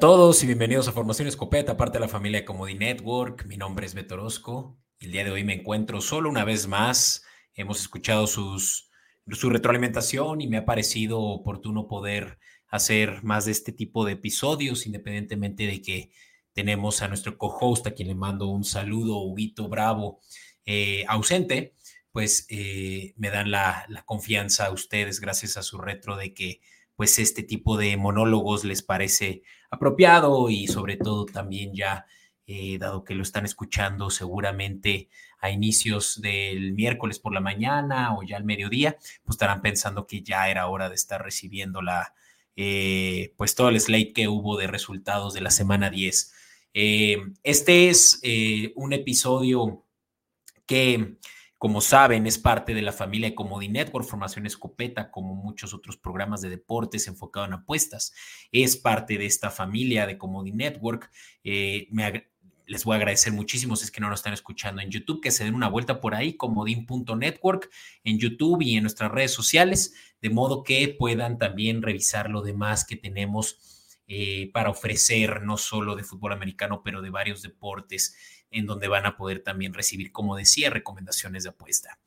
todos y bienvenidos a Formación Escopeta, parte de la familia Comodi Network. Mi nombre es Beto Orozco y el día de hoy me encuentro solo una vez más. Hemos escuchado sus, su retroalimentación y me ha parecido oportuno poder hacer más de este tipo de episodios, independientemente de que tenemos a nuestro co-host, a quien le mando un saludo, Huguito Bravo, eh, ausente, pues eh, me dan la, la confianza a ustedes gracias a su retro de que pues este tipo de monólogos les parece apropiado y sobre todo también ya, eh, dado que lo están escuchando seguramente a inicios del miércoles por la mañana o ya al mediodía, pues estarán pensando que ya era hora de estar recibiendo la, eh, pues todo el slate que hubo de resultados de la semana 10. Eh, este es un episodio que como saben, es parte de la familia de Comodi Network, Formación Escopeta, como muchos otros programas de deportes enfocados en apuestas. Es parte de esta familia de Comodi Network. Eh, les voy a agradecer muchísimo si es que no nos están escuchando en YouTube, que se den una vuelta por ahí, comodin.network, en YouTube y en nuestras redes sociales, de modo que puedan también revisar lo demás que tenemos eh, para ofrecer, no solo de fútbol americano, pero de varios deportes en donde van a poder también recibir, como decía, recomendaciones de apuesta.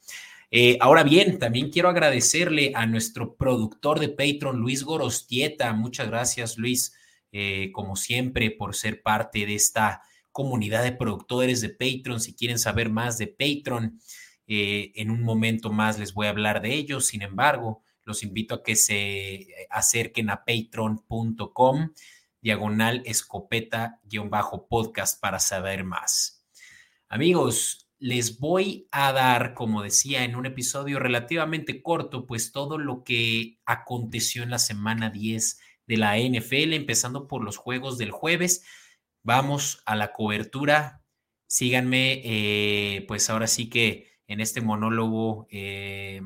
Eh, ahora bien, también quiero agradecerle a nuestro productor de Patreon, Luis Gorostieta. Muchas gracias, Luis, eh, como siempre, por ser parte de esta comunidad de productores de Patreon. Si quieren saber más de Patreon, eh, en un momento más les voy a hablar de ellos. Sin embargo, los invito a que se acerquen a patreon.com diagonal escopeta-podcast para saber más. Amigos, les voy a dar, como decía, en un episodio relativamente corto, pues todo lo que aconteció en la semana 10 de la NFL, empezando por los juegos del jueves. Vamos a la cobertura. Síganme, eh, pues ahora sí que en este monólogo eh,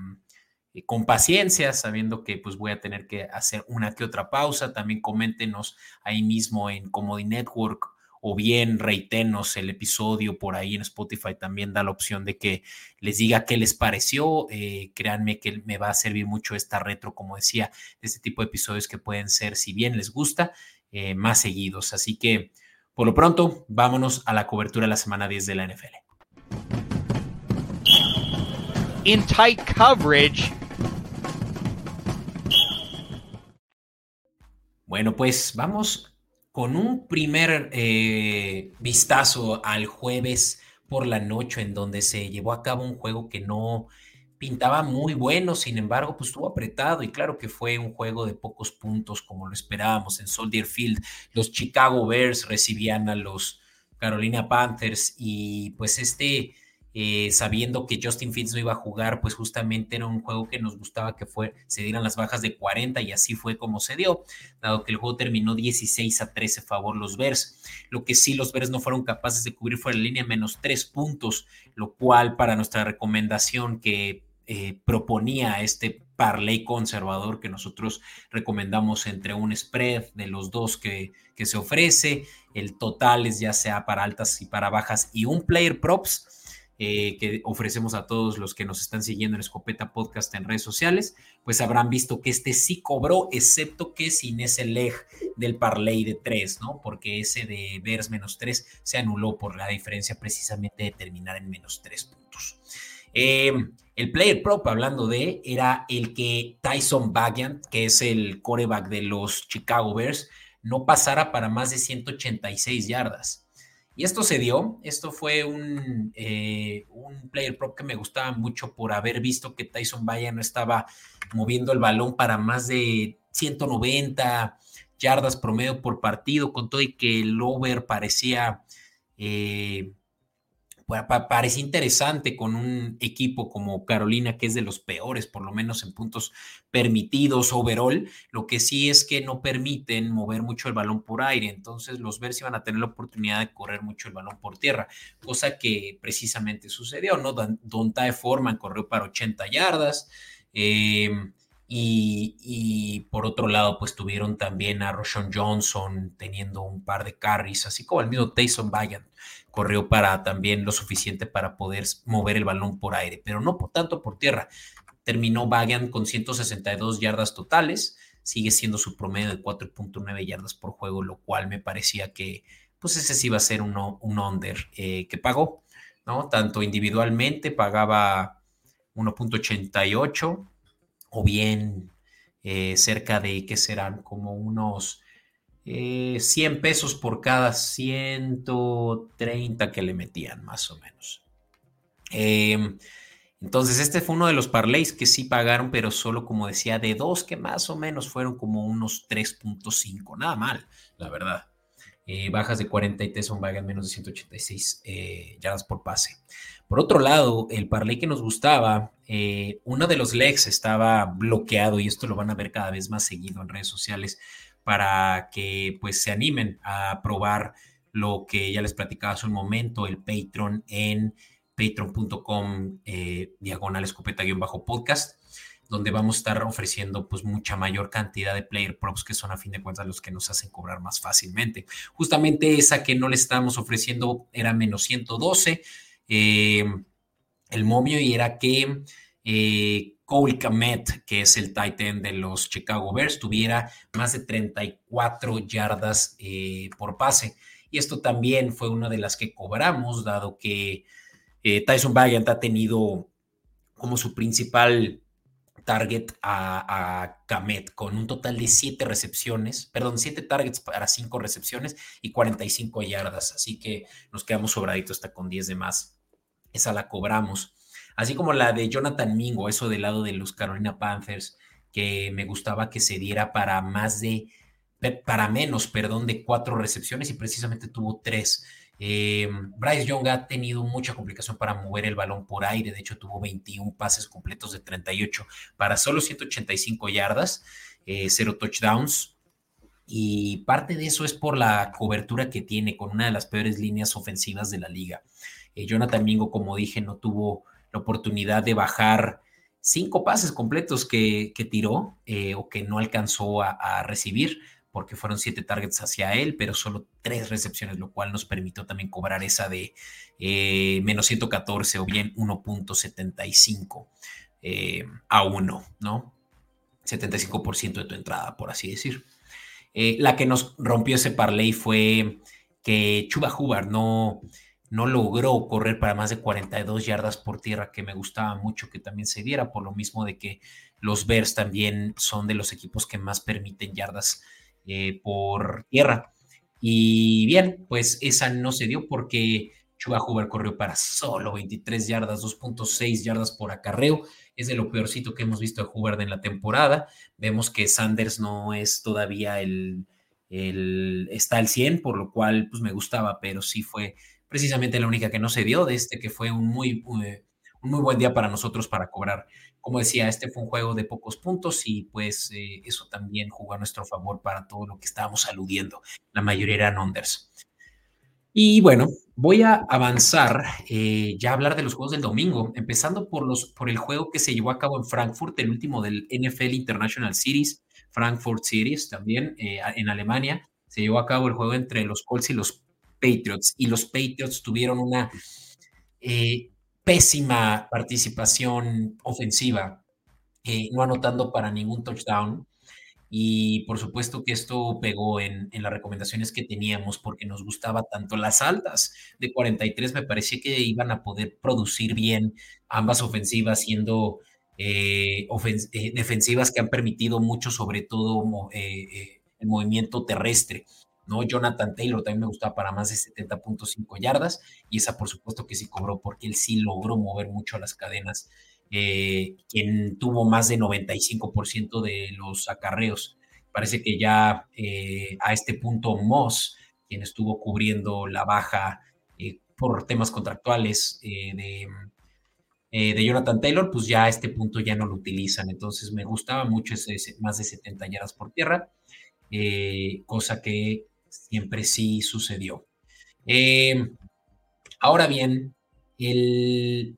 con paciencia, sabiendo que pues voy a tener que hacer una que otra pausa. También coméntenos ahí mismo en Comedy Network o bien reitenos el episodio por ahí en Spotify. También da la opción de que les diga qué les pareció. Eh, créanme que me va a servir mucho esta retro, como decía, de este tipo de episodios que pueden ser, si bien les gusta, eh, más seguidos. Así que por lo pronto, vámonos a la cobertura de la semana 10 de la NFL. In tight coverage. Bueno, pues vamos con un primer eh, vistazo al jueves por la noche en donde se llevó a cabo un juego que no pintaba muy bueno, sin embargo, pues estuvo apretado y claro que fue un juego de pocos puntos como lo esperábamos en Soldier Field. Los Chicago Bears recibían a los Carolina Panthers y pues este eh, sabiendo que Justin Fields no iba a jugar, pues justamente era un juego que nos gustaba que fue, se dieran las bajas de 40 y así fue como se dio, dado que el juego terminó 16 a 13 a favor los Bears. Lo que sí los Bears no fueron capaces de cubrir fue la línea menos 3 puntos, lo cual para nuestra recomendación que eh, proponía este parlay conservador que nosotros recomendamos entre un spread de los dos que, que se ofrece, el total es ya sea para altas y para bajas y un player props eh, que ofrecemos a todos los que nos están siguiendo en Escopeta Podcast en redes sociales, pues habrán visto que este sí cobró, excepto que sin ese leg del parlay de 3, ¿no? Porque ese de Bears menos 3 se anuló por la diferencia precisamente de terminar en menos 3 puntos. Em, el player prop, hablando de, era el que Tyson Bagiant, que es el coreback de los Chicago Bears, no pasara para más de 186 yardas. Y esto se dio, esto fue un, eh, un player prop que me gustaba mucho por haber visto que Tyson Vaya no estaba moviendo el balón para más de 190 yardas promedio por partido, con todo y que el over parecía eh, parece interesante con un equipo como Carolina, que es de los peores, por lo menos en puntos permitidos overall. Lo que sí es que no permiten mover mucho el balón por aire. Entonces, los Bears iban a tener la oportunidad de correr mucho el balón por tierra, cosa que precisamente sucedió, ¿no? Donta de Forman corrió para 80 yardas. Em, y, por otro lado, pues tuvieron también a Roshan Johnson teniendo un par de carries, así como el mismo Tyson Bryant corrió para también lo suficiente para poder mover el balón por aire, pero no por tanto por tierra. Terminó Bagan con 162 yardas totales, sigue siendo su promedio de 4.9 yardas por juego, lo cual me parecía que pues ese sí iba a ser un, un under eh, que pagó, ¿no? Tanto individualmente pagaba 1.88 o bien eh, cerca de, ¿qué serán? Como unos 100 eh, pesos por cada 130 que le metían, más o menos. Em, entonces, este fue uno de los parlays que sí pagaron, pero solo, como decía, de dos que más o menos fueron como unos 3.5. Nada mal, la verdad. Eh, bajas de 40 y Tesson en menos de 186 eh, yardas por pase. Por otro lado, el parlay que nos gustaba, eh, uno de los legs estaba bloqueado y esto lo van a ver cada vez más seguido en redes sociales para que pues se animen a probar lo que ya les platicaba hace un momento, el Patreon en patreon.com diagonal escopeta-podcast donde vamos a estar ofreciendo pues mucha mayor cantidad de player props que son a fin de cuentas los que nos hacen cobrar más fácilmente. Justamente esa que no le estábamos ofreciendo era menos 112, eh, el momio y era que eh, Cole Kamet, que es el Titan de los Chicago Bears, tuviera más de 34 yardas eh, por pase. Y esto también fue una de las que cobramos, dado que Tyson Bagant ha tenido como su principal target a, Kamet con un total de 7 recepciones, perdón, 7 targets para 5 recepciones y 45 yardas. Así que nos quedamos sobraditos hasta con 10 de más. Esa la cobramos. Así como la de Jonathan Mingo, eso del lado de los Carolina Panthers, que me gustaba que se diera para más de, para menos, perdón, de 4 recepciones y precisamente tuvo 3. Eh, Bryce Young ha tenido mucha complicación para mover el balón por aire, de hecho tuvo 21 pases completos de 38 para solo 185 yardas, eh, cero touchdowns. Y parte de eso es por la cobertura que tiene con una de las peores líneas ofensivas de la liga. Eh, Jonathan Mingo, como dije, no tuvo la oportunidad de bajar cinco pases completos que, tiró o que no alcanzó a recibir porque fueron siete targets hacia él, pero solo tres recepciones, lo cual nos permitió también cobrar esa de eh, menos 114 o bien 1.75 eh, a 1, ¿no? 75% de tu entrada, por así decir. Eh, la que nos rompió ese parlay fue que Chuba Hubbard no, no logró correr para más de 42 yardas por tierra, que me gustaba mucho que también se diera, por lo mismo de que los Bears también son de los equipos que más permiten yardas eh, por tierra. Y bien, pues esa no se dio porque Chuba Huber corrió para solo 23 yardas, 2.6 yardas por acarreo. Es de lo peorcito que hemos visto de Hubbard en la temporada. Vemos que Sanders no es todavía el, el, está al 100, por lo cual pues me gustaba, pero sí fue precisamente la única que no se dio de este que fue un muy, un muy buen día para nosotros para cobrar como decía, este fue un juego de pocos puntos y pues eh, eso también jugó a nuestro favor para todo lo que estábamos aludiendo. La mayoría eran unders. Y bueno, voy a avanzar, eh, ya hablar de los juegos del domingo, empezando por, los, por el juego que se llevó a cabo en Frankfurt, el último del NFL International Series, Frankfurt Series también eh, en Alemania. Se llevó a cabo el juego entre los Colts y los Patriots, y los Patriots tuvieron una pésima participación ofensiva, eh, no anotando para ningún touchdown. Y por supuesto que esto pegó en, las recomendaciones que teníamos porque nos gustaba tanto las altas de 43, me parecía que iban a poder producir bien ambas ofensivas, siendo eh, eh, defensivas que han permitido mucho, sobre todo el movimiento terrestre. ¿No? Jonathan Taylor también me gustaba para más de 70.5 yardas y esa por supuesto que sí cobró porque él sí logró mover mucho las cadenas, eh, quien tuvo más de 95% de los acarreos. Parece que ya eh, a este punto Moss, quien estuvo cubriendo la baja eh, por temas contractuales de, Jonathan Taylor, pues ya a este punto ya no lo utilizan. Entonces me gustaba mucho ese, más de 70 yardas por tierra. cosa que siempre sí sucedió. Eh, ahora bien, el,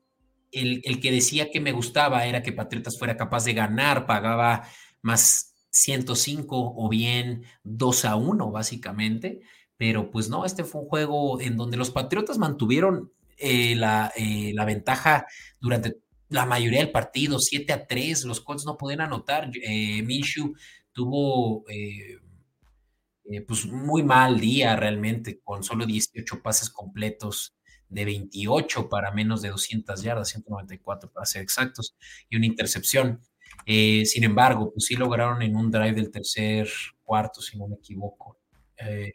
el, que decía que me gustaba era que Patriotas fuera capaz de ganar, pagaba más 105 o bien 2 a 1 básicamente, pero pues no, este fue un juego en donde los Patriotas mantuvieron eh, la, eh, la, ventaja durante la mayoría del partido, 7 a 3, los Colts no podían anotar, Minshew tuvo eh, eh, pues muy mal día realmente, con solo 18 pases completos de 28 para menos de 200 yardas, 194 para ser exactos, y una intercepción. Eh, sin embargo, pues sí lograron en un drive del tercer cuarto, si no me equivoco. Eh,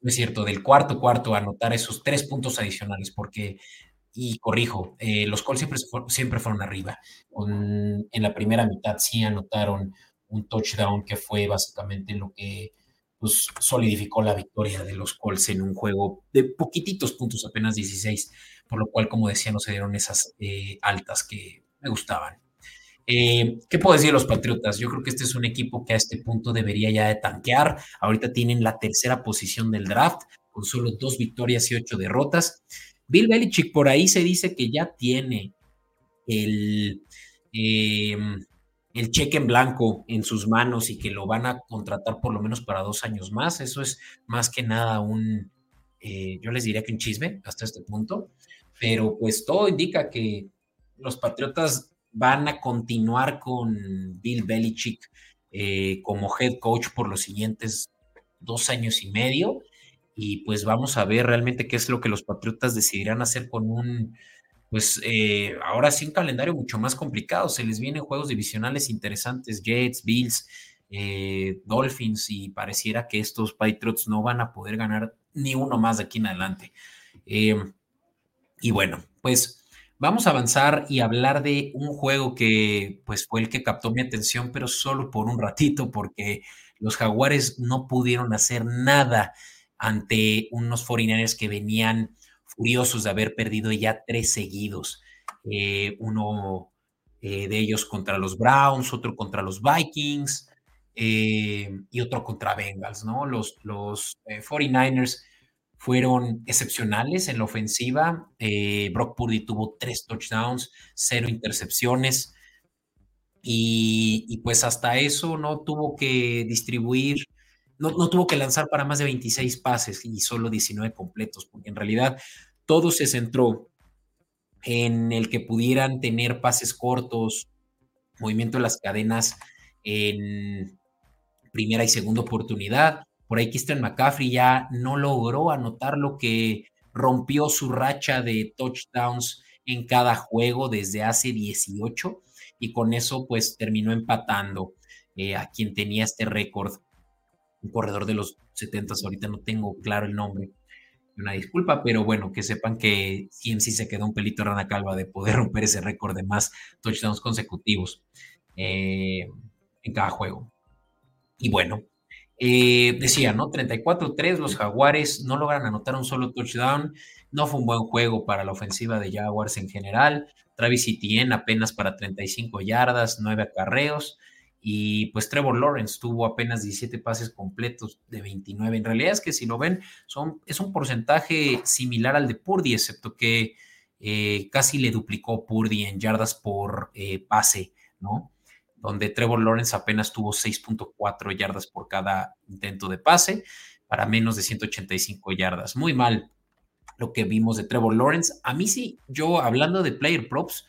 no es cierto, del cuarto cuarto anotar esos tres puntos adicionales, porque, y corrijo, los Colts siempre, siempre fueron arriba. en la primera mitad sí anotaron un touchdown que fue básicamente lo que pues, solidificó la victoria de los Colts en un juego de poquititos puntos, apenas 16, por lo cual, como decía, no se dieron esas eh, altas que me gustaban. Eh, ¿Qué puedo decir de los Patriotas? Yo creo que este es un equipo que a este punto debería ya de tanquear. Ahorita tienen la tercera posición del draft, con solo dos victorias y ocho derrotas. Bill Belichick por ahí se dice que ya tiene el, eh, el cheque en blanco en sus manos y que lo van a contratar por lo menos para dos años más. Eso es más que nada un, eh, yo les diría que un chisme hasta este punto, pero pues todo indica que los Patriotas van a continuar con Bill Belichick eh, como head coach por los siguientes dos años y medio y pues vamos a ver realmente qué es lo que los Patriotas decidirán hacer con un pues eh, ahora sí un calendario mucho más complicado. Se les vienen juegos divisionales interesantes, Jets, Bills, eh, Dolphins, y pareciera que estos Patriots no van a poder ganar ni uno más de aquí en adelante. Em, y bueno, pues vamos a avanzar y hablar de un juego que pues fue el que captó mi atención, pero solo por un ratito, porque los jaguares no pudieron hacer nada ante unos 49ers que venían furiosos de haber perdido ya tres seguidos. Eh, uno eh, de ellos contra los Browns, otro contra los Vikings eh, y otro contra Bengals, ¿no? Los, los 49ers fueron excepcionales en la ofensiva. Brock Purdy tuvo tres touchdowns, cero intercepciones. Y, y, pues hasta eso no tuvo que distribuir no, tuvo que lanzar para más de 26 pases y solo 19 completos, porque en realidad todo se centró en el que pudieran tener pases cortos, movimiento de las cadenas en primera y segunda oportunidad. Por ahí Christian McCaffrey ya no logró anotar lo que rompió su racha de touchdowns en cada juego desde hace 18 y con eso pues terminó empatando eh, a quien tenía este récord un corredor de los 70, ahorita no tengo claro el nombre. Una disculpa, pero bueno, que sepan que sí se quedó un pelito rana calva de poder romper ese récord de más touchdowns consecutivos eh, en cada juego. Y bueno, eh, decía, ¿no? 34-3, los Jaguares no logran anotar un solo touchdown. No fue un buen juego para la ofensiva de Jaguars en general. Travis Etienne apenas para 35 yardas, 9 acarreos. Y pues Trevor Lawrence tuvo apenas 17 pases completos de 29. En realidad es que si lo ven, son, es un porcentaje similar al de Purdy, excepto que eh, casi le duplicó Purdy en yardas por eh, pase, ¿no? Donde Trevor Lawrence apenas tuvo 6.4 yardas por cada intento de pase para menos de 185 yardas. Muy mal lo que vimos de Trevor Lawrence. A mí sí, yo hablando de player props,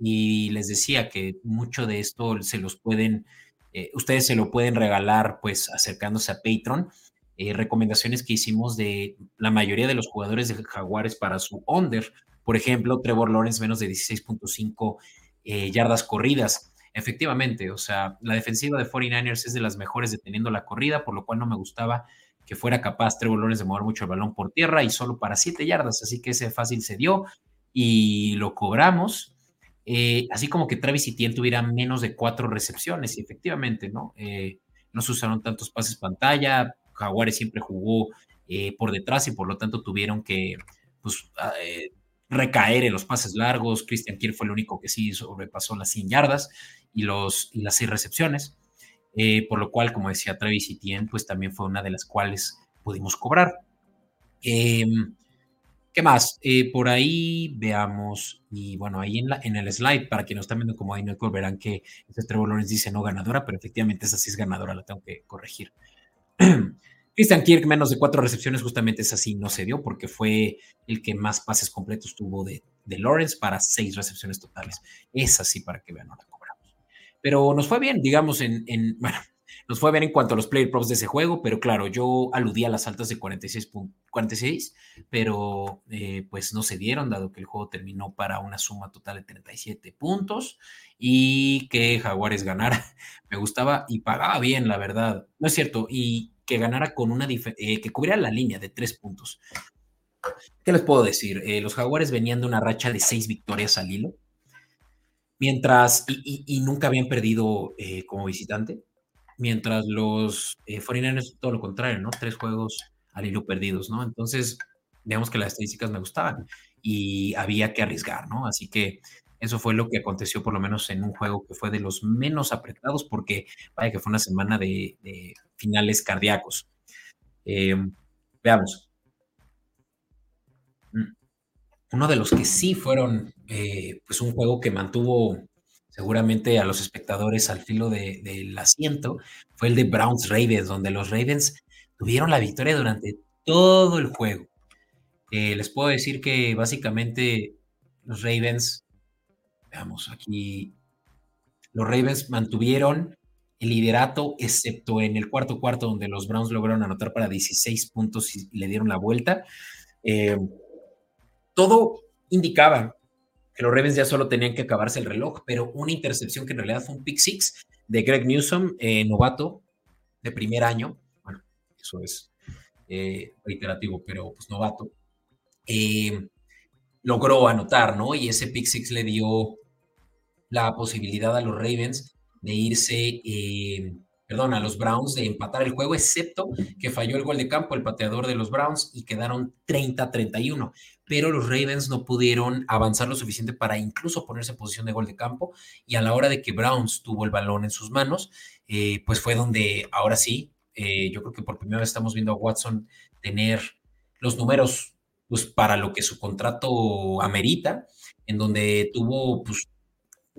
y les decía que mucho de esto se los pueden, eh, ustedes se lo pueden regalar pues acercándose a Patreon. Eh, recomendaciones que hicimos de la mayoría de los jugadores de Jaguares para su under. Por ejemplo, Trevor Lawrence menos de 16.5 eh, yardas corridas. Efectivamente, o sea, la defensiva de 49ers es de las mejores deteniendo la corrida, por lo cual no me gustaba que fuera capaz Trevor Lawrence de mover mucho el balón por tierra y solo para 7 yardas, así que ese fácil se dio y lo cobramos. Eh, así como que Travis Etienne tuviera menos de cuatro recepciones, y efectivamente, ¿no? Eh, no se usaron tantos pases pantalla, Jaguares siempre jugó eh, por detrás y por lo tanto tuvieron que pues, ah, recaer en los pases largos. Christian Kier fue el único que sí sobrepasó las 100 yardas y, los, y las 6 recepciones, por lo cual, como decía Travis Etienne, pues también fue una de las cuales pudimos cobrar. ¿Qué más? Eh, por ahí veamos, y bueno, ahí en, el slide, para quienes están viendo como Dinoco, verán que este Trevor Lawrence dice no ganadora, pero efectivamente esa sí es ganadora, la tengo que corregir. Christian Kirk, menos de cuatro recepciones, justamente esa sí no se dio, porque fue el que más pases completos tuvo de, de Lawrence para seis recepciones totales. Esa sí, para que vean, no la cobramos. Pero nos fue bien, digamos, en, en bueno, nos fue bien en cuanto a los player props de ese juego, pero claro, yo aludí a las altas de 46, 46 pero eh, pues no se dieron, dado que el juego terminó para una suma total de 37 puntos y que Jaguares ganara. Me gustaba y pagaba bien, la verdad. No es cierto, y que ganara con una eh, que cubriera la línea de tres puntos. ¿Qué les puedo decir? Eh, los Jaguares venían de una racha de seis victorias al hilo, mientras y, nunca habían perdido como visitante mientras los eh, 49ers todo lo contrario, ¿no? Tres juegos al hilo perdidos, ¿no? Entonces, digamos que las estadísticas me gustaban y había que arriesgar, ¿no? Así que eso fue lo que aconteció por lo menos en un juego que fue de los menos apretados porque vaya que fue una semana de, finales cardíacos. Eh, veamos. Mm. Uno de los que sí fueron, eh, pues un juego que mantuvo seguramente a los espectadores al filo del asiento, fue el de Browns Ravens, donde los Ravens tuvieron la victoria durante todo el juego. Eh, les puedo decir que básicamente los Ravens, veamos aquí, los Ravens mantuvieron el liderato, excepto en el cuarto cuarto, donde los Browns lograron anotar para 16 puntos y le dieron la vuelta. Eh, todo indicaba los Ravens ya solo tenían que acabarse el reloj, pero una intercepción que en realidad fue un pick six de Greg Newsom, eh, novato de primer año, bueno, eso es eh, reiterativo, pero pues novato, eh, logró anotar, ¿no? Y ese pick six le dio la posibilidad a los Ravens de irse perdón, a los Browns de empatar el juego, excepto que falló el gol de campo el pateador de los Browns y quedaron 30-31. Pero los Ravens no pudieron avanzar lo suficiente para incluso ponerse en posición de gol de campo. Y a la hora de que Browns tuvo el balón en sus manos, eh, pues fue donde ahora sí, eh, yo creo que por primera vez estamos viendo a Watson tener los números pues, para lo que su contrato amerita, en donde tuvo pues,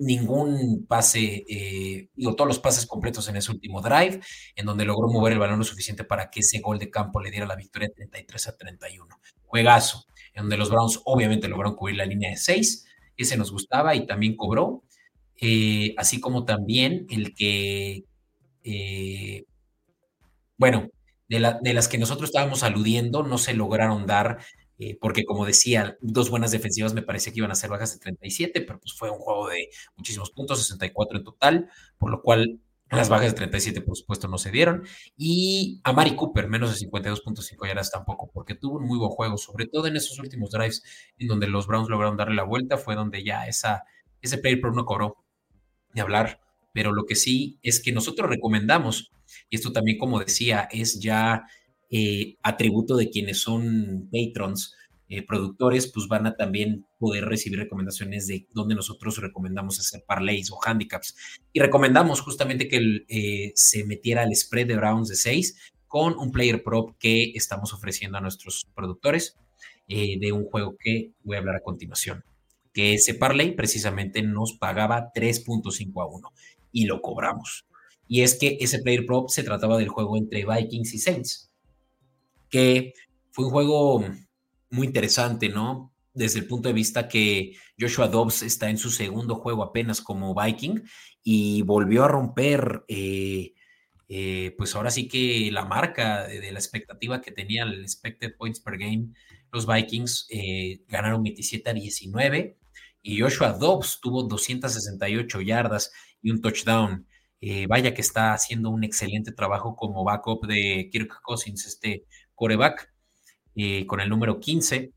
ningún pase, eh, digo, todos los pases completos en ese último drive, en donde logró mover el balón lo suficiente para que ese gol de campo le diera la victoria 33 a 31. Juegazo, en donde los Browns obviamente lograron cubrir la línea de 6, ese nos gustaba y también cobró, eh, así como también el que, eh, bueno, de, de las que nosotros estábamos aludiendo, no se lograron dar eh, porque como decía, dos buenas defensivas me parecía que iban a ser bajas de 37, pero pues fue un juego de muchísimos puntos, 64 en total, por lo cual las bajas de 37 por supuesto no se dieron. Y a Mari Cooper, menos de 52.5 yardas tampoco, porque tuvo un muy buen juego, sobre todo en esos últimos drives en donde los Browns lograron darle la vuelta, fue donde ya esa, ese player pro no cobró de hablar. Pero lo que sí es que nosotros recomendamos, y esto también como decía, es ya eh, atributo de quienes son patrons, eh, productores, pues van a también poder recibir recomendaciones de donde nosotros recomendamos hacer parlays o handicaps. Y recomendamos justamente que eh, se metiera el spread de Browns de 6 con un player prop que estamos ofreciendo a nuestros productores de un juego que voy a hablar a continuación. Que ese parlay precisamente nos pagaba 3.5 a 1 y lo cobramos. Y es que ese player prop se trataba del juego entre Vikings y Saints que fue un juego muy interesante, ¿no? Desde el punto de vista que Joshua Dobbs está en su segundo juego apenas como Viking y volvió a romper, eh, eh, pues ahora sí que la marca de, la expectativa que tenía el expected points per game. Los Vikings eh, ganaron 27 a 19 y Joshua Dobbs tuvo 268 yardas y un touchdown. vaya que está haciendo un excelente trabajo como backup de Kirk Cousins, este coreback, eh, con el número 15,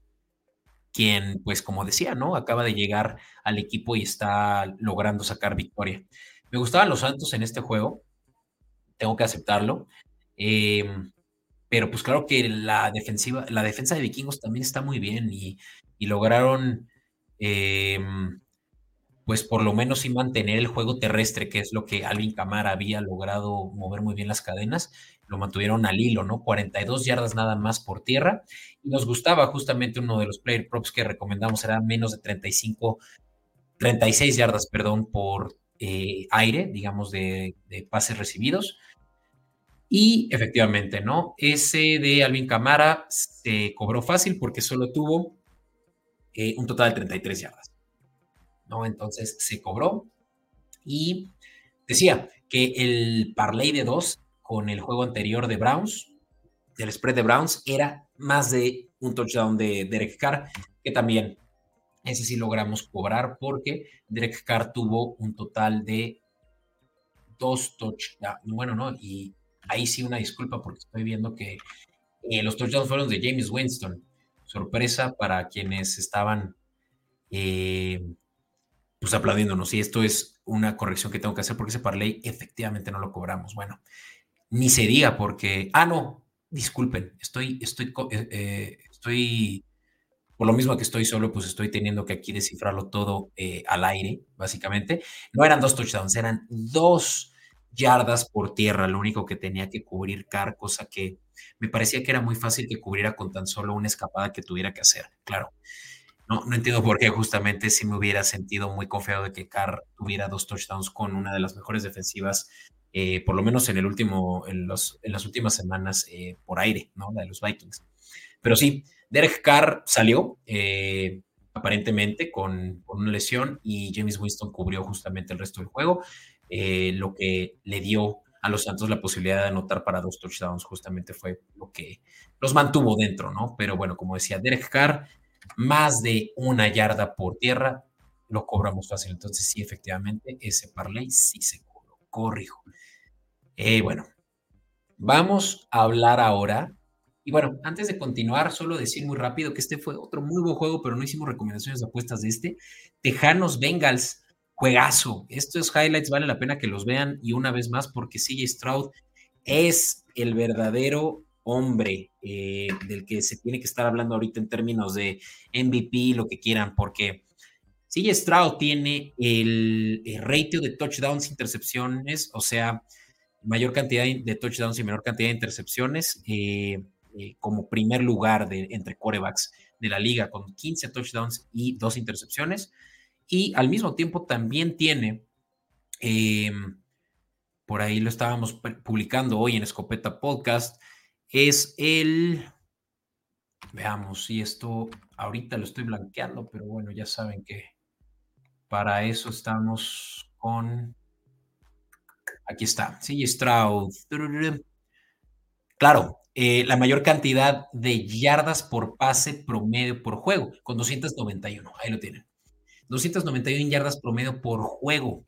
quien, pues como decía, ¿no? Acaba de llegar al equipo y está logrando sacar victoria. Me gustaban los Santos en este juego, tengo que aceptarlo. Em, pero pues claro que la defensiva, la defensa de vikingos también está muy bien y, lograron em, pues por lo menos sí mantener el juego terrestre, que es lo que Alvin Camara había logrado mover muy bien las cadenas, lo mantuvieron al hilo, ¿no? 42 yardas nada más por tierra. Y nos gustaba justamente uno de los player props que recomendamos, era menos de 35, 36 yardas, perdón, por eh, aire, digamos, de, pases recibidos. Y efectivamente, ¿no? Ese de Alvin Camara se cobró fácil porque solo tuvo eh, un total de 33 yardas. ¿No? Entonces se cobró y decía que el parlay de dos con el juego anterior de Browns, del spread de Browns, era más de un touchdown de Derek Carr, que también ese sí logramos cobrar porque Derek Carr tuvo un total de dos touchdowns. Bueno, no, y ahí sí una disculpa porque estoy viendo que eh, los touchdowns fueron de James Winston. Sorpresa para quienes estaban eh, pues aplaudiéndonos. Y esto es una corrección que tengo que hacer porque ese parlay efectivamente no lo cobramos. Bueno, ni se diga porque, ah, no, disculpen, estoy, estoy, eh, estoy por lo mismo que estoy solo, pues estoy teniendo que aquí descifrarlo todo eh, al aire, básicamente. No eran dos touchdowns, eran dos yardas por tierra, lo único que tenía que cubrir Carr, cosa que me parecía que era muy fácil que cubriera con tan solo una escapada que tuviera que hacer. Claro, no, no entiendo por qué justamente si me hubiera sentido muy confiado de que Carr tuviera dos touchdowns con una de las mejores defensivas, eh, por lo menos en el último, en, los, en las últimas semanas eh, por aire, ¿no? La de los Vikings. Pero sí, Derek Carr salió eh, aparentemente con, una lesión y James Winston cubrió justamente el resto del juego, lo que le dio a los Santos la posibilidad de anotar para dos touchdowns, justamente fue lo que los mantuvo dentro, ¿no? Pero bueno, como decía Derek Carr, más de una yarda por tierra, lo cobramos fácil. Entonces, sí, efectivamente, ese parlay sí se cobró. Corrijo. Eh, bueno, vamos a hablar ahora y bueno, antes de continuar, solo decir muy rápido que este fue otro muy buen juego, pero no hicimos recomendaciones de apuestas de este. Tejanos Bengals, juegazo. Estos highlights vale la pena que los vean y una vez más porque CJ Stroud es el verdadero hombre eh, del que se tiene que estar hablando ahorita en términos de MVP, lo que quieran, porque CJ Stroud tiene el, ratio de touchdowns, intercepciones, o sea, mayor cantidad de touchdowns y menor cantidad de intercepciones. Eh, eh, como primer lugar de, entre corebacks de la liga con 15 touchdowns y dos intercepciones. Y al mismo tiempo también tiene, em, por ahí lo estábamos publicando hoy en Escopeta Podcast, es el, veamos si esto, ahorita lo estoy blanqueando, pero bueno, ya saben que para eso estamos con, aquí está, sí, Stroud. Claro, eh, la mayor cantidad de yardas por pase promedio por juego, con 291. Ahí lo tienen. 291 yardas promedio por juego.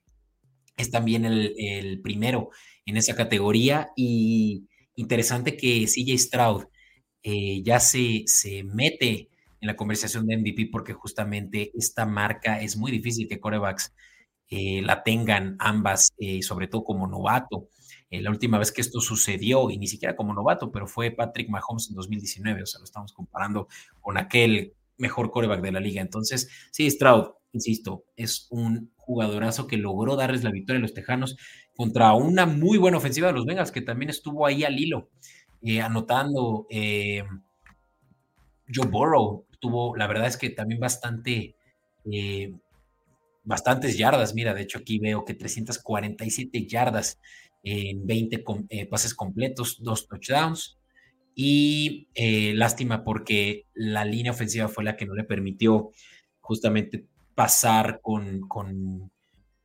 Es también el, primero en esa categoría. Y interesante que CJ Stroud eh, ya se, se mete en la conversación de MVP porque justamente esta marca es muy difícil que corebacks eh, la tengan ambas, sobre todo como novato. Eh, la última vez que esto sucedió, y ni siquiera como novato, pero fue Patrick Mahomes en 2019, o sea, lo estamos comparando con aquel mejor coreback de la liga. Entonces, sí, Stroud, insisto, es un jugadorazo que logró darles la victoria a los Tejanos contra una muy buena ofensiva de los Bengals, que también estuvo ahí al hilo, eh, anotando. Eh, Joe Burrow tuvo, la verdad es que también bastante, bastantes yardas. Mira, de hecho aquí veo que 347 yardas en 20 eh, pases completos, dos touchdowns. Y eh, lástima porque la línea ofensiva fue la que no le permitió justamente pasar con, con,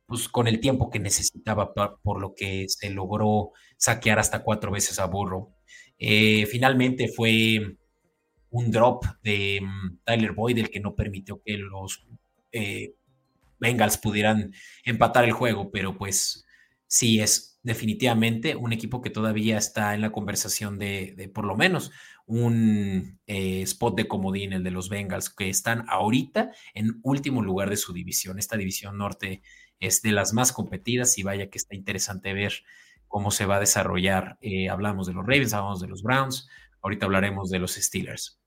pues, con el tiempo que necesitaba por, lo que se logró saquear hasta cuatro veces a Burrow. Eh, finalmente fue un drop de mm, Tyler Boyd el que no permitió que los Bengals pudieran empatar el juego, pero pues sí es definitivamente un equipo que todavía está en la conversación de, por lo menos un eh, spot de comodín, el de los Bengals, que están ahorita en último lugar de su división. Esta división norte es de las más competidas y vaya que está interesante ver cómo se va a desarrollar. Eh, hablamos de los Ravens, hablamos de los Browns, ahorita hablaremos de los Steelers.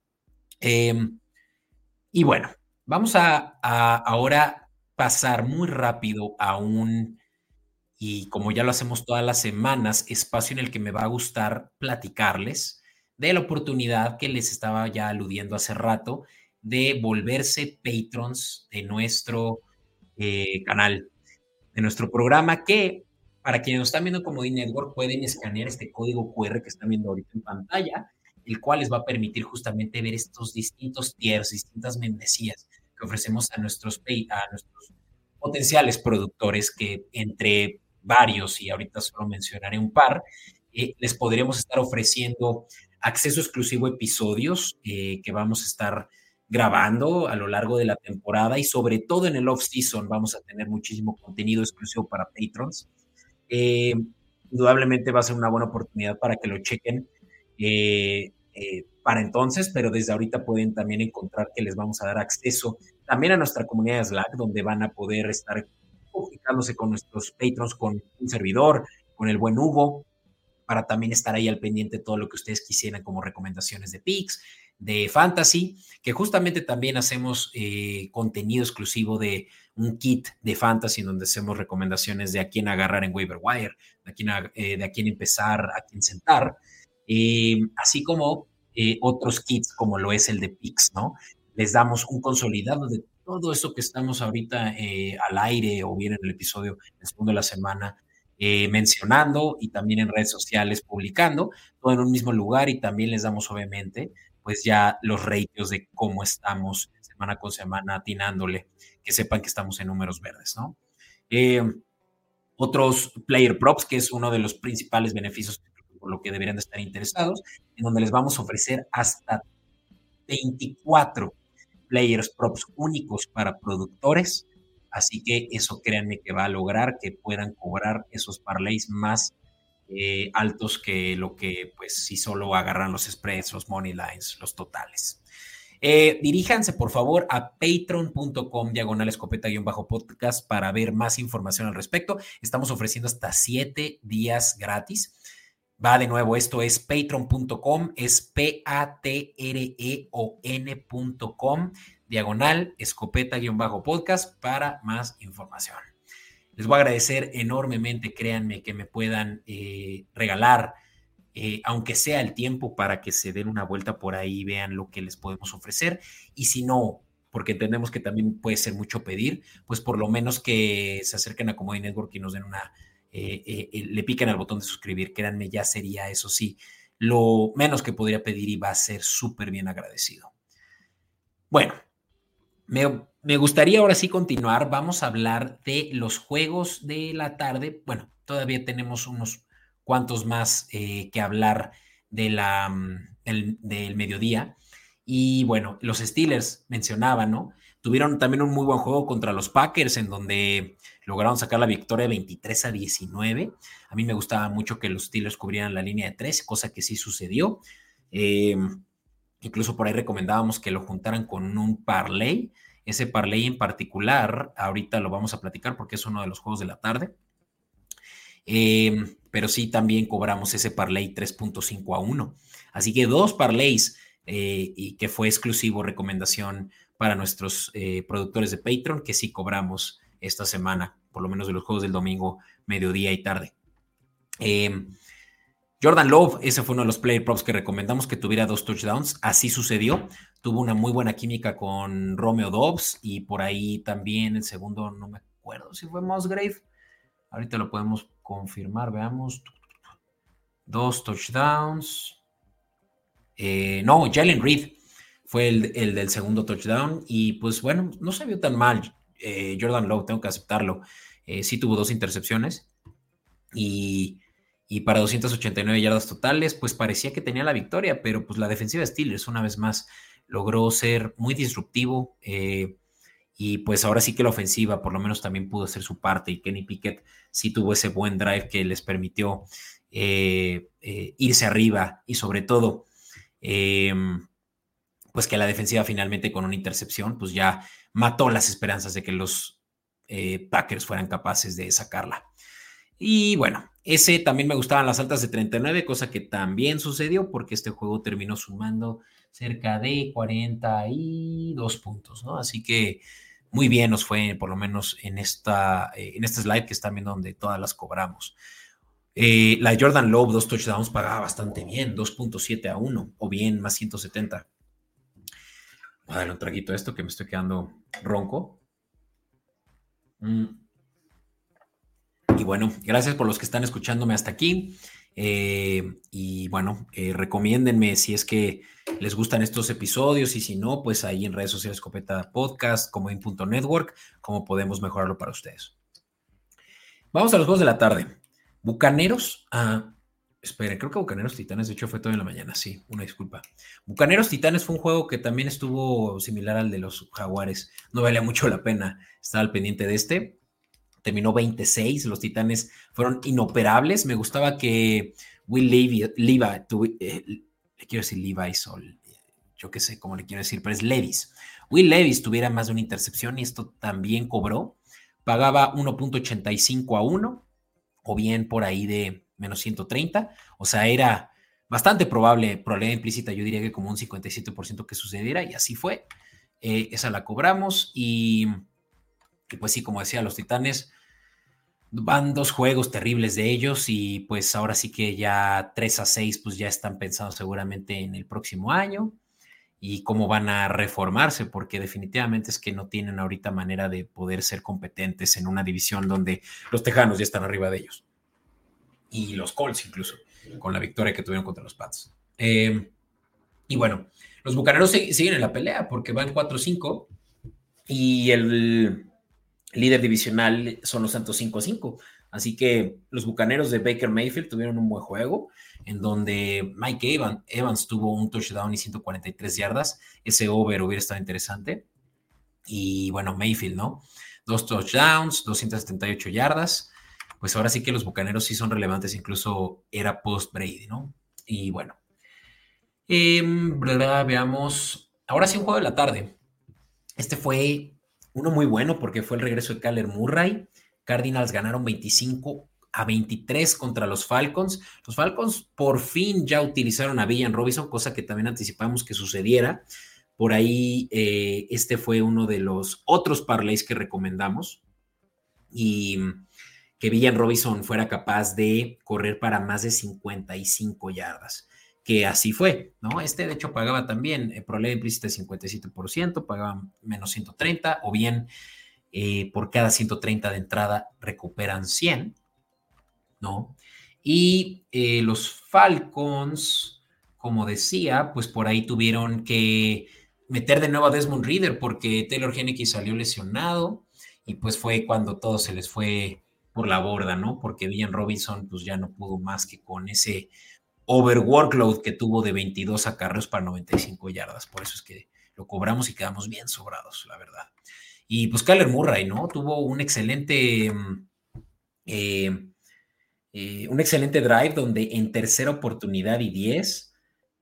Em, y bueno, vamos a ahora pasar muy rápido a un y como ya lo hacemos todas las semanas, espacio en el que me va a gustar platicarles de la oportunidad que les estaba ya aludiendo hace rato de volverse patrons de nuestro eh, canal, de nuestro programa, que para quienes nos están viendo como D-Network pueden escanear este código QR que están viendo ahorita en pantalla, el cual les va a permitir justamente ver estos distintos tiers, distintas membresías que ofrecemos a nuestros, a nuestros potenciales productores que entre varios y ahorita solo mencionaré un par, eh, les podríamos estar ofreciendo acceso exclusivo a episodios eh, que vamos a estar grabando a lo largo de la temporada y sobre todo en el off-season vamos a tener muchísimo contenido exclusivo para patrons. Eh, indudablemente va a ser una buena oportunidad para que lo chequen para entonces, pero desde ahorita pueden también encontrar que les vamos a dar acceso también a nuestra comunidad de Slack, donde van a poder estar comunicándose con nuestros patrons, con un servidor, con el buen Hugo, para también estar ahí al pendiente de todo lo que ustedes quisieran como recomendaciones de picks, de fantasy, que justamente también hacemos eh, contenido exclusivo de un kit de fantasy en donde hacemos recomendaciones de a quién agarrar en waiver wire, de a quién, eh, empezar, a quién sentar, eh, así como otros kits como lo es el de picks, ¿no? Les damos un consolidado de todo eso que estamos ahorita al aire o bien en el episodio el segundo de la semana mencionando y también en redes sociales publicando, todo en un mismo lugar y también les damos obviamente pues ya los ratios de cómo estamos semana con semana atinándole, que sepan que estamos en números verdes, ¿no? Eh, otros player props, que es uno de los principales beneficios por lo que deberían de estar interesados, en donde les vamos a ofrecer hasta 24 players props únicos para productores. Así que eso créanme que va a lograr que puedan cobrar esos parlays más eh, altos que lo que, pues, si solo agarran los spreads, los money lines, los totales. Eh, diríjanse, por favor, a patreon.com diagonal escopeta-podcast para ver más información al respecto. Estamos ofreciendo hasta siete días gratis. Va de nuevo, esto es patreon.com, es P-A-T-R-E-O-N.com, diagonal escopeta-podcast para más información. Les voy a agradecer enormemente, créanme, que me puedan eh, regalar, eh, aunque sea el tiempo, para que se den una vuelta por ahí y vean lo que les podemos ofrecer. Y si no, porque entendemos que también puede ser mucho pedir, pues por lo menos que se acerquen a Comedy Network y nos den una, eh, le piquen al botón de suscribir, créanme, ya sería eso sí, lo menos que podría pedir y va a ser súper bien agradecido. Bueno, me, gustaría ahora sí continuar. Vamos a hablar de los juegos de la tarde. Bueno, todavía tenemos unos cuantos más eh, que hablar de la, mm, del mediodía. Y bueno, los Steelers mencionaban, ¿no? Tuvieron también un muy buen juego contra los Packers, en donde lograron sacar la victoria 23 a 19. A mí me gustaba mucho que los Steelers cubrieran la línea de 3, cosa que sí sucedió. Eh, Incluso por ahí recomendábamos que lo juntaran con un parlay. Ese parlay en particular, ahorita lo vamos a platicar porque es uno de los juegos de la tarde. Em, pero sí también cobramos ese parlay 3.5 a 1. Así que dos parlays eh, y que fue exclusivo recomendación para nuestros eh, productores de Patreon que sí cobramos esta semana, por lo menos de los juegos del domingo, mediodía y tarde. Eh, Jordan Love, ese fue uno de los player props que recomendamos que tuviera dos touchdowns. Así sucedió. Tuvo una muy buena química con Romeo Dobbs y por ahí también el segundo, no me acuerdo si fue Musgrave. Ahorita lo podemos confirmar, veamos. Dos touchdowns. Eh, no, Jalen Reed fue el, del segundo touchdown y pues bueno, no se vio tan mal eh, Jordan Love, tengo que aceptarlo. Eh, sí tuvo dos intercepciones y y para 289 yardas totales, pues parecía que tenía la victoria, pero pues la defensiva de Steelers una vez más logró ser muy disruptivo eh, y pues ahora sí que la ofensiva por lo menos también pudo hacer su parte y Kenny Pickett sí tuvo ese buen drive que les permitió irse arriba y sobre todo em, pues que la defensiva finalmente con una intercepción pues ya mató las esperanzas de que los Packers fueran capaces de sacarla. Y bueno, ese también me gustaban las altas de 39, cosa que también sucedió porque este juego terminó sumando cerca de 42 puntos, ¿no? Así que muy bien nos fue, por lo menos en, esta, eh, en este slide que están viendo donde todas las cobramos. Eh, la Jordan Love, dos touchdowns, pagaba bastante bien, 2.7 a 1, o bien más 170. Voy a darle un traguito a esto que me estoy quedando ronco. Mm. Y bueno, gracias por los que están escuchándome hasta aquí. Eh, y bueno, eh, recomiéndenme si es que les gustan estos episodios y si no, pues ahí en redes sociales Escopeta Podcast, como en punto network, cómo podemos mejorarlo para ustedes. Vamos a los juegos de la tarde. Bucaneros. Ah, espere, creo que Bucaneros Titanes, de hecho, fue todo en la mañana. Sí, una disculpa. Bucaneros Titanes fue un juego que también estuvo similar al de los Jaguares. No valía mucho la pena estar al pendiente de este. Terminó 26. Los Titanes fueron inoperables. Me gustaba que Will Levi, Levi eh, le quiero decir Levi Sol, yo qué sé cómo le quiero decir, pero es Levis. Will Levis tuviera más de una intercepción y esto también cobró. Pagaba 1.85 a 1 o bien por ahí de menos 130. O sea, era bastante probable, probabilidad implícita, yo diría que como un 57% que sucediera y así fue. Eh, esa la cobramos y, pues sí, como decía, los Titanes van dos juegos terribles de ellos y pues ahora sí que ya 3 a 6 pues ya están pensando seguramente en el próximo año y cómo van a reformarse, porque definitivamente es que no tienen ahorita manera de poder ser competentes en una división donde los Tejanos ya están arriba de ellos. Y los Colts incluso, con la victoria que tuvieron contra los Pats. Eh, y bueno, los Bucaneros siguen en la pelea porque van 4-5 y el líder divisional son los Santos 5-5. Así que los Bucaneros de Baker Mayfield tuvieron un buen juego en donde Mike Evans, tuvo un touchdown y 143 yardas. Ese over hubiera estado interesante. Y bueno, Mayfield, ¿no? Dos touchdowns, 278 yardas. Pues ahora sí que los Bucaneros sí son relevantes, incluso era post-Brady, ¿no? Y bueno. Em, veamos. Ahora sí, un juego de la tarde. Este fue uno muy bueno porque fue el regreso de Kyler Murray. Cardinals ganaron 25 a 23 contra los Falcons. Los Falcons por fin ya utilizaron a Villan Robinson, cosa que también anticipamos que sucediera. Por ahí, eh, este fue uno de los otros parlays que recomendamos. Y que Villan Robinson fuera capaz de correr para más de 55 yardas. Que así fue, ¿no? Este de hecho pagaba también el problema implícito de 57%, pagaba menos 130, o bien eh, por cada 130 de entrada recuperan 100 ¿no? Y eh, los Falcons, como decía, pues por ahí tuvieron que meter de nuevo a Desmond Reader porque Taylor Henneke salió lesionado y pues fue cuando todo se les fue por la borda, ¿no? Porque Villan Robinson pues ya no pudo más que con ese overworkload que tuvo de 22 acarreos para 95 yardas. Por eso es que lo cobramos y quedamos bien sobrados, la verdad. Y pues Kyler Murray, ¿no? Tuvo un excelente mm, eh, eh, un excelente drive donde en tercera oportunidad y 10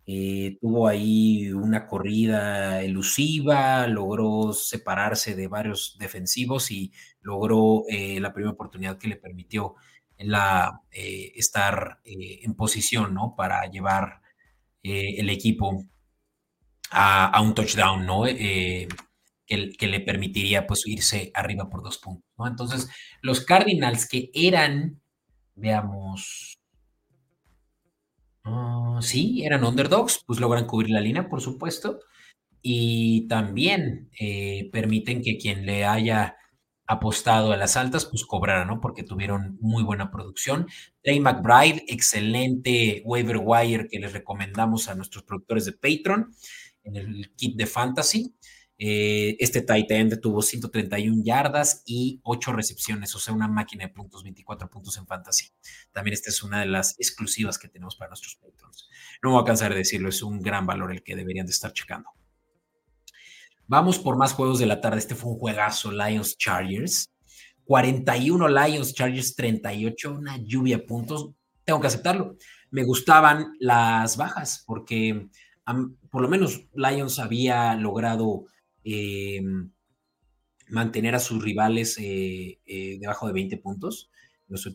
eh, tuvo ahí una corrida elusiva, logró separarse de varios defensivos y logró eh, la primera oportunidad que le permitió la, estar en posición ¿no? para llevar el equipo a, un touchdown, ¿no? Que, que, le permitiría pues irse arriba por dos puntos. ¿no? Entonces, los Cardinals que eran Veamos. Ah, sí, eran underdogs, pues logran cubrir la línea, por supuesto. Y también eh, permiten que quien le haya apostado a las altas, pues cobrara, ¿no? Porque tuvieron muy buena producción. Trey McBride, excelente waiver wire que les recomendamos a nuestros productores de Patreon en el kit de Fantasy. Eh, este tight end tuvo 131 yardas y 8 recepciones, o sea, una máquina de puntos, 24 puntos en fantasy. También esta es una de las exclusivas que tenemos para nuestros patrons. No me voy a cansar de decirlo, es un gran valor el que deberían de estar checando. Vamos por más juegos de la tarde. Este fue un juegazo, Lions Chargers. 41 Lions Chargers, 38, una lluvia de puntos. Tengo que aceptarlo. Me gustaban las bajas porque por lo menos Lions había logrado eh, mantener a sus rivales eh, eh, debajo de 20 puntos en los,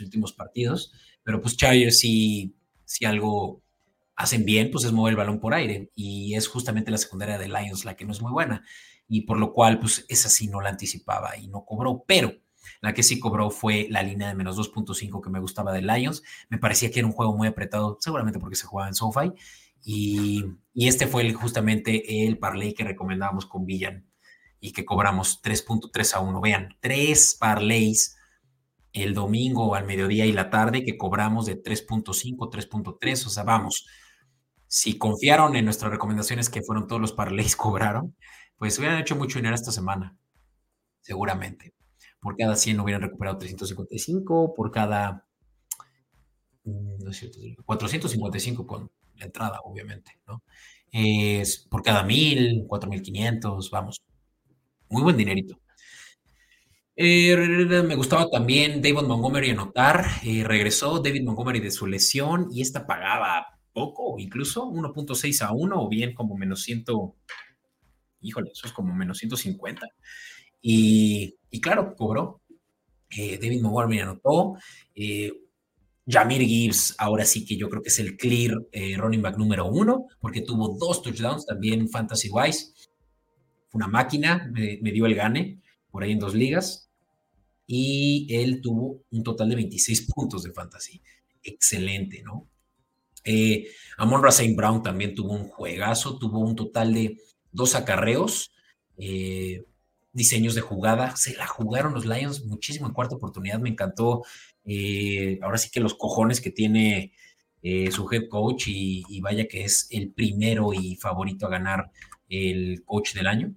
últimos, partidos. Pero pues Chargers si, si algo hacen bien, pues es mover el balón por aire. Y es justamente la secundaria de Lions la que no es muy buena. Y por lo cual, pues esa sí no la anticipaba y no cobró. Pero la que sí cobró fue la línea de menos 2.5 que me gustaba de Lions. Me parecía que era un juego muy apretado, seguramente porque se jugaba en SoFi. Y, este fue justamente el parlay que recomendábamos con Villan y que cobramos 3.3 a 1. Vean, tres parlays el domingo al mediodía y la tarde que cobramos de 3.5, 3.3. O sea, vamos, si confiaron en nuestras recomendaciones que fueron todos los parlays cobraron, pues hubieran hecho mucho dinero esta semana, seguramente. por cada 100 hubieran recuperado 355, por cada... Mm, no es cierto, 455 con la entrada, obviamente, ¿no? Es por cada 1000, 4500, vamos. Muy buen dinerito. Eh, me gustaba también David Montgomery anotar. Eh, regresó David Montgomery de su lesión y esta pagaba poco, incluso 1.6 a 1 o bien como menos 100. Híjole, eso es como menos 150. Y, y claro, cobró. Eh, David Montgomery anotó. Eh, Jamir Gibbs, ahora sí que yo creo que es el clear eh, running back número uno, porque tuvo dos touchdowns también fantasy wise. Fue una máquina, me, dio el gane por ahí en dos ligas. Y él tuvo un total de 26 puntos de fantasy. Excelente, ¿no? Eh, Amon St. Brown también tuvo un juegazo, tuvo un total de dos acarreos. Eh, diseños de jugada. Se la jugaron los Lions muchísimo en cuarta oportunidad. Me encantó. Eh, ahora sí que los cojones que tiene eh, su head coach y, vaya que es el primero y favorito a ganar el coach del año,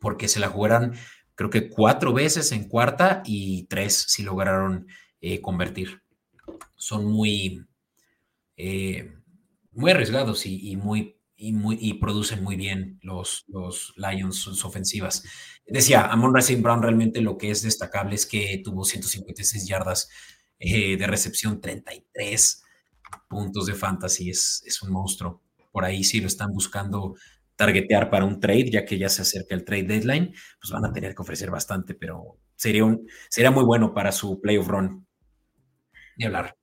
porque se la jugaron creo que cuatro veces en cuarta y tres si lograron eh, convertir. Son muy, muy arriesgados y, muy y, producen muy bien los, los Lions sus ofensivas. Decía, Amon Racing Brown realmente lo que es destacable es que tuvo 156 yardas eh, de recepción, 33 puntos de fantasy, es, es un monstruo. Por ahí si lo están buscando targetear para un trade, ya que ya se acerca el trade deadline, pues van a tener que ofrecer bastante, pero sería, un, sería muy bueno para su playoff run. Ni hablar.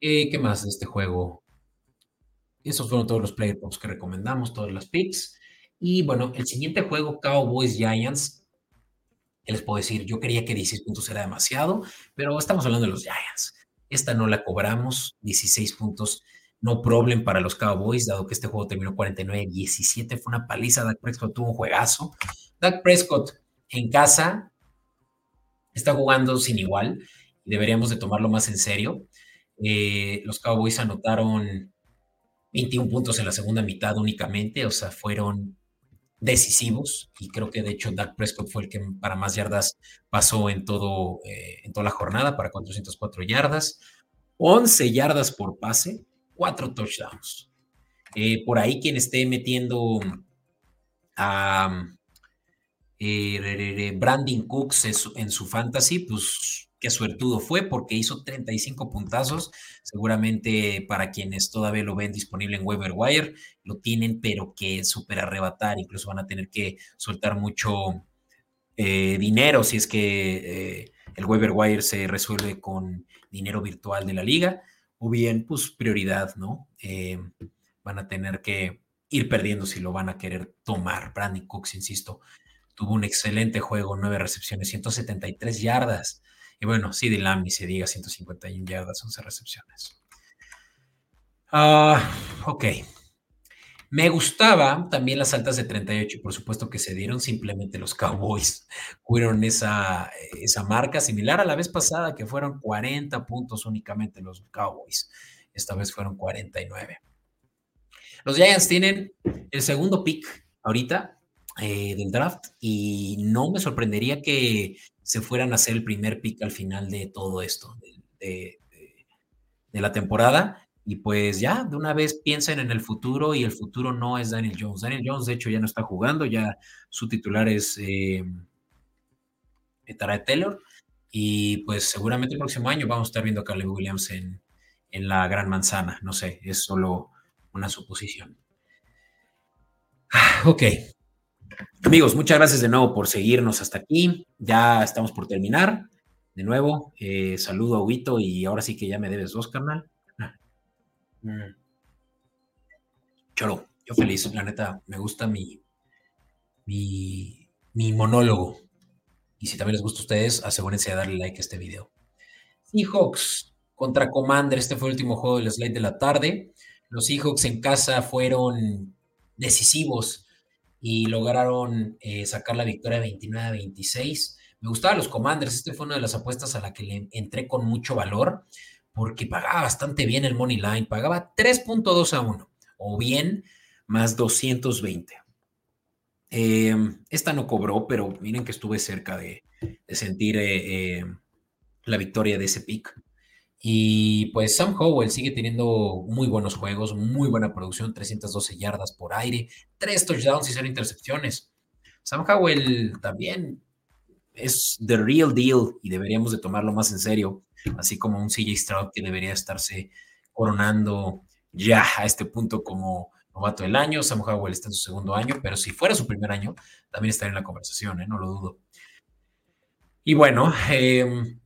Eh, ¿Qué más de este juego? Esos fueron todos los player pops que recomendamos, todas las picks. Y bueno, el siguiente juego, Cowboys Giants. ¿Qué les puedo decir? Yo quería que 16 puntos era demasiado, pero estamos hablando de los Giants. Esta no la cobramos, 16 puntos, no problem para los Cowboys, dado que este juego terminó 49-17. Fue una paliza. Dak Prescott tuvo un juegazo. Dak Prescott en casa está jugando sin igual deberíamos de tomarlo más en serio. Eh, los Cowboys anotaron 21 puntos en la segunda mitad únicamente, o sea, fueron decisivos y creo que de hecho Dak Prescott fue el que para más yardas pasó en, todo, eh, en toda la jornada para 404 yardas, 11 yardas por pase, 4 touchdowns. Eh, por ahí quien esté metiendo a eh, Brandon Cooks en su fantasy, pues qué suertudo fue porque hizo 35 puntazos. Seguramente para quienes todavía lo ven disponible en Weber Wire, lo tienen, pero que súper arrebatar. Incluso van a tener que soltar mucho eh, dinero si es que eh, el Weber Wire se resuelve con dinero virtual de la liga. O bien, pues prioridad, ¿no? Eh, van a tener que ir perdiendo si lo van a querer tomar. Brandon Cooks, insisto, tuvo un excelente juego, nueve recepciones, 173 yardas. Y bueno, sí, de Lamb se diga 151 yardas, 11 recepciones. Ah, ok. Me gustaba también las altas de 38 y por supuesto que se dieron simplemente los Cowboys. Fueron esa, esa marca similar a la vez pasada que fueron 40 puntos únicamente los Cowboys. Esta vez fueron 49. Los Giants tienen el segundo pick ahorita eh, del draft y no me sorprendería que se fueran a hacer el primer pick al final de todo esto, de, la temporada. Y pues ya, de una vez piensen en el futuro y el futuro no es Daniel Jones. Daniel Jones, de hecho, ya no está jugando, ya su titular es eh, Taylor. Y pues seguramente el próximo año vamos a estar viendo a Caleb Williams en, en la Gran Manzana. No sé, es solo una suposición. Ah, ok, Amigos, muchas gracias de nuevo por seguirnos hasta aquí. Ya estamos por terminar. De nuevo, eh, saludo a Huito y ahora sí que ya me debes dos, carnal. Mm. Choro, yo feliz, la neta, me gusta mi, mi, mi monólogo. Y si también les gusta a ustedes, asegúrense de darle like a este video. Seahawks contra Commander, este fue el último juego del slide de la tarde. Los Seahawks en casa fueron decisivos y lograron eh, sacar la victoria 29 a 26. Me gustaban los Commanders, este fue una de las apuestas a la que le entré con mucho valor porque pagaba bastante bien el Money Line, pagaba 3.2 a 1 o bien más 220. Em, esta no cobró, pero miren que estuve cerca de, de sentir eh, eh, la victoria de ese pick. Y pues Sam Howell sigue teniendo muy buenos juegos, muy buena producción, 312 yardas por aire, tres touchdowns y cero intercepciones. Sam Howell también es the real deal y deberíamos de tomarlo más en serio, así como un CJ Stroud que debería estarse coronando ya a este punto como novato del año. Sam Howell está en su segundo año, pero si fuera su primer año, también estaría en la conversación, ¿eh? no lo dudo. Y bueno, eh,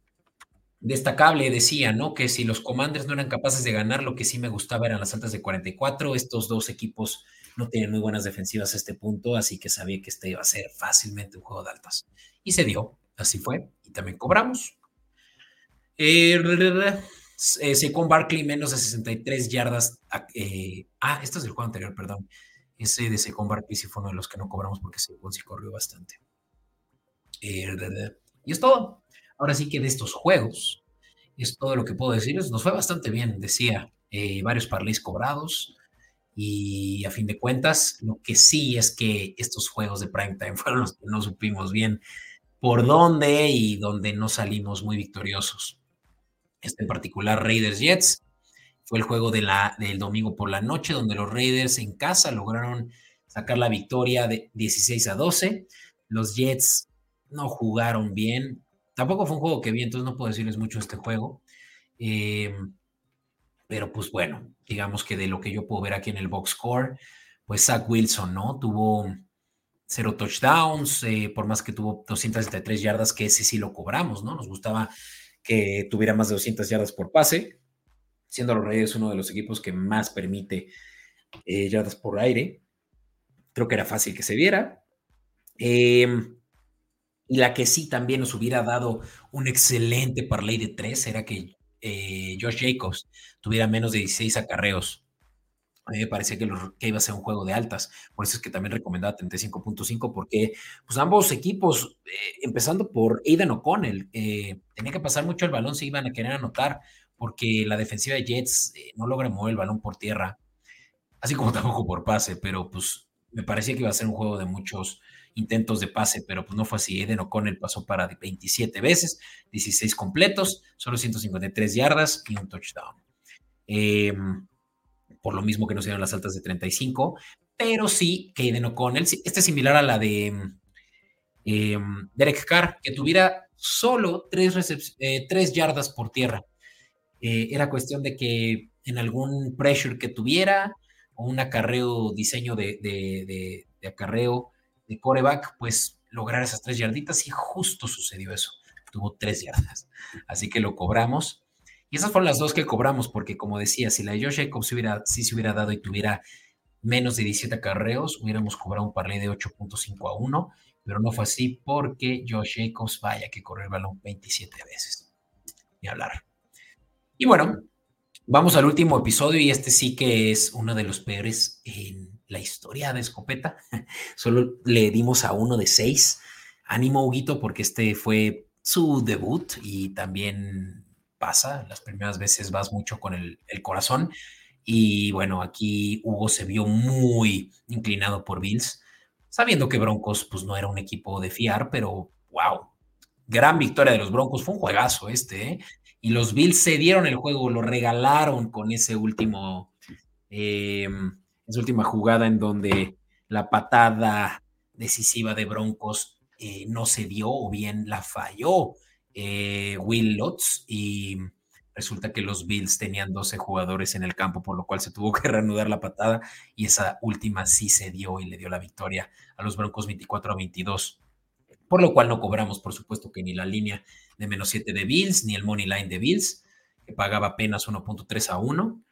destacable decía, ¿no? Que si los Commanders no eran capaces de ganar, lo que sí me gustaba eran las altas de 44. Estos dos equipos no tienen muy buenas defensivas a este punto, así que sabía que este iba a ser fácilmente un juego de altas. Y se dio, así fue, y también cobramos. Eh, eh Barkley menos de 63 yardas. Eh, ah, esto es del juego anterior, perdón. Ese de Secon Barkley sí fue uno de los que no cobramos porque Secon sí corrió bastante. Eh, y es todo. Ahora sí que de estos juegos, es todo lo que puedo decirles. Nos fue bastante bien, decía, eh, varios parlays cobrados. Y a fin de cuentas, lo que sí es que estos juegos de prime time fueron los que no supimos bien por dónde y donde no salimos muy victoriosos. Este en particular, Raiders Jets, fue el juego de la, del domingo por la noche, donde los Raiders en casa lograron sacar la victoria de 16 a 12. Los Jets no jugaron bien, Tampoco fue un juego que vi, entonces no puedo decirles mucho este juego. Em, pero pues bueno, digamos que de lo que yo puedo ver aquí en el box score, pues Zach Wilson, ¿no? Tuvo cero touchdowns, eh, por más que tuvo 273 yardas, que ese sí lo cobramos, ¿no? Nos gustaba que tuviera más de 200 yardas por pase, siendo los Reyes uno de los equipos que más permite eh, yardas por aire. Creo que era fácil que se viera. Eh, y la que sí también nos hubiera dado un excelente parlay de tres era que eh, Josh Jacobs tuviera menos de 16 acarreos. A mí me parecía que, iba a ser un juego de altas. Por eso es que también recomendaba 35.5, porque pues ambos equipos, eh, empezando por Aidan O'Connell, eh, tenía que pasar mucho el balón si iban a querer anotar, porque la defensiva de Jets no logra mover el balón por tierra, así como tampoco por pase, pero pues me parecía que iba a ser un juego de muchos intentos de pase, pero pues no fue así. Eden O'Connell pasó para 27 veces, 16 completos, solo 153 yardas y un touchdown. Em, por lo mismo que no se dieron las altas de 35, pero sí que Eden O'Connell, este es similar a la de em, Derek Carr, que tuviera solo 3, eh, yardas por tierra. Eh, era cuestión de que en algún pressure que tuviera o un acarreo, diseño de, de acarreo de coreback, pues lograr esas tres yarditas y justo sucedió eso. Tuvo tres yardas. Así que lo cobramos. Y esas fueron las dos que cobramos, porque como decía, si la de Josh Jacobs hubiera, sí se hubiera dado y tuviera menos de 17 carreos, hubiéramos cobrado un parlay de 8.5 a 1, pero no fue así porque Josh Jacobs vaya que corrió el balón 27 veces. Ni hablar. Y bueno, vamos al último episodio y este sí que es uno de los peores en la historia de Escopeta. Solo le dimos a uno de seis. Ánimo, Huguito, porque este fue su debut y también pasa. Las primeras veces vas mucho con el, corazón. Y bueno, aquí Hugo se vio muy inclinado por Bills, sabiendo que Broncos pues no era un equipo de fiar, pero wow, gran victoria de los Broncos, fue un juegazo este, ¿eh? y los Bills se dieron el juego, lo regalaron con ese último, eh, esa última jugada en donde la patada decisiva de Broncos eh, no se dio o bien la falló eh, Will Lutz y resulta que los Bills tenían 12 jugadores en el campo, por lo cual se tuvo que reanudar la patada y esa última sí se dio y le dio la victoria a los Broncos 24 a 22. Por lo cual no cobramos, por supuesto, que ni la línea de menos 7 de Bills, ni el money line de Bills, que pagaba apenas 1.3 a 1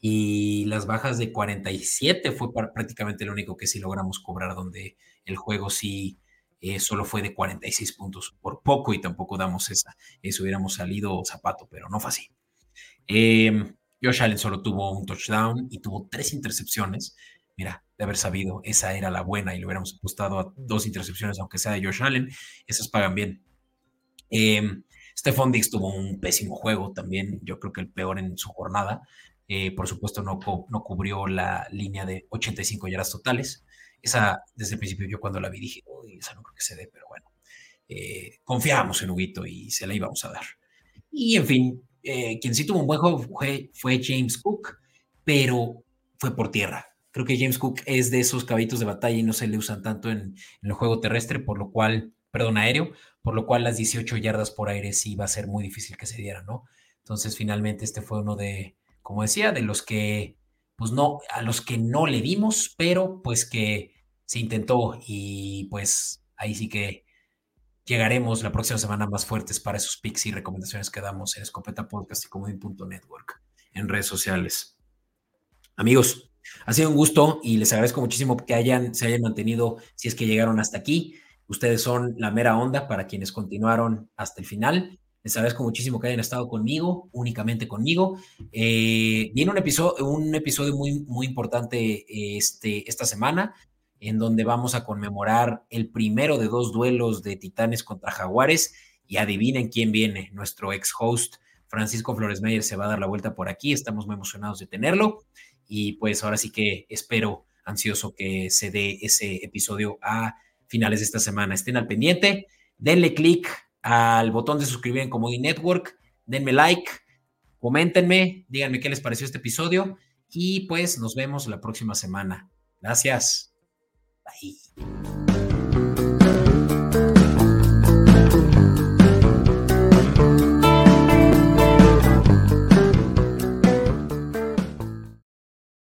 y las bajas de 47 fue prácticamente lo único que sí logramos cobrar, donde el juego sí eh, solo fue de 46 puntos por poco y tampoco damos esa. Eso hubiéramos salido zapato, pero no fue así. Eh, Josh Allen solo tuvo un touchdown y tuvo tres intercepciones. Mira, de haber sabido, esa era la buena y le hubiéramos apostado a dos intercepciones, aunque sea de Josh Allen. Esas pagan bien. Eh, Stephon Diggs tuvo un pésimo juego también, yo creo que el peor en su jornada. Eh, por supuesto, no, no cubrió la línea de 85 yardas totales. esa, desde el principio, yo cuando la vi dije, uy, esa no creo que se dé, pero bueno, eh, confiábamos en Huguito y se la íbamos a dar. Y en fin, eh, quien sí tuvo un buen juego fue, fue, James Cook, pero fue por tierra. Creo que James Cook es de esos caballitos de batalla y no se le usan tanto en, el juego terrestre, por lo cual, perdón, aéreo, por lo cual las 18 yardas por aire sí va a ser muy difícil que se dieran, ¿no? Entonces, finalmente, este fue uno de, como decía, de los que, pues no, a los que no le dimos, pero pues que se intentó y pues ahí sí que llegaremos la próxima semana más fuertes para esos picks y recomendaciones que damos en Escopeta Podcast y Comodín.network en redes sociales. Amigos, ha sido un gusto y les agradezco muchísimo que hayan, se hayan mantenido, si es que llegaron hasta aquí. Ustedes son la mera onda para quienes continuaron hasta el final. Les agradezco muchísimo que hayan estado conmigo, únicamente conmigo. Eh, viene un episodio, un episodio muy, muy importante este, esta semana, en donde vamos a conmemorar el primero de dos duelos de Titanes contra Jaguares. Y adivinen quién viene, nuestro ex host Francisco Flores Meyer se va a dar la vuelta por aquí. Estamos muy emocionados de tenerlo. Y pues ahora sí que espero ansioso que se dé ese episodio a finales de esta semana. Estén al pendiente, denle click al botón de suscribir en Comodi Network, denme like, coméntenme, díganme qué les pareció este episodio y pues nos vemos la próxima semana. Gracias. Bye.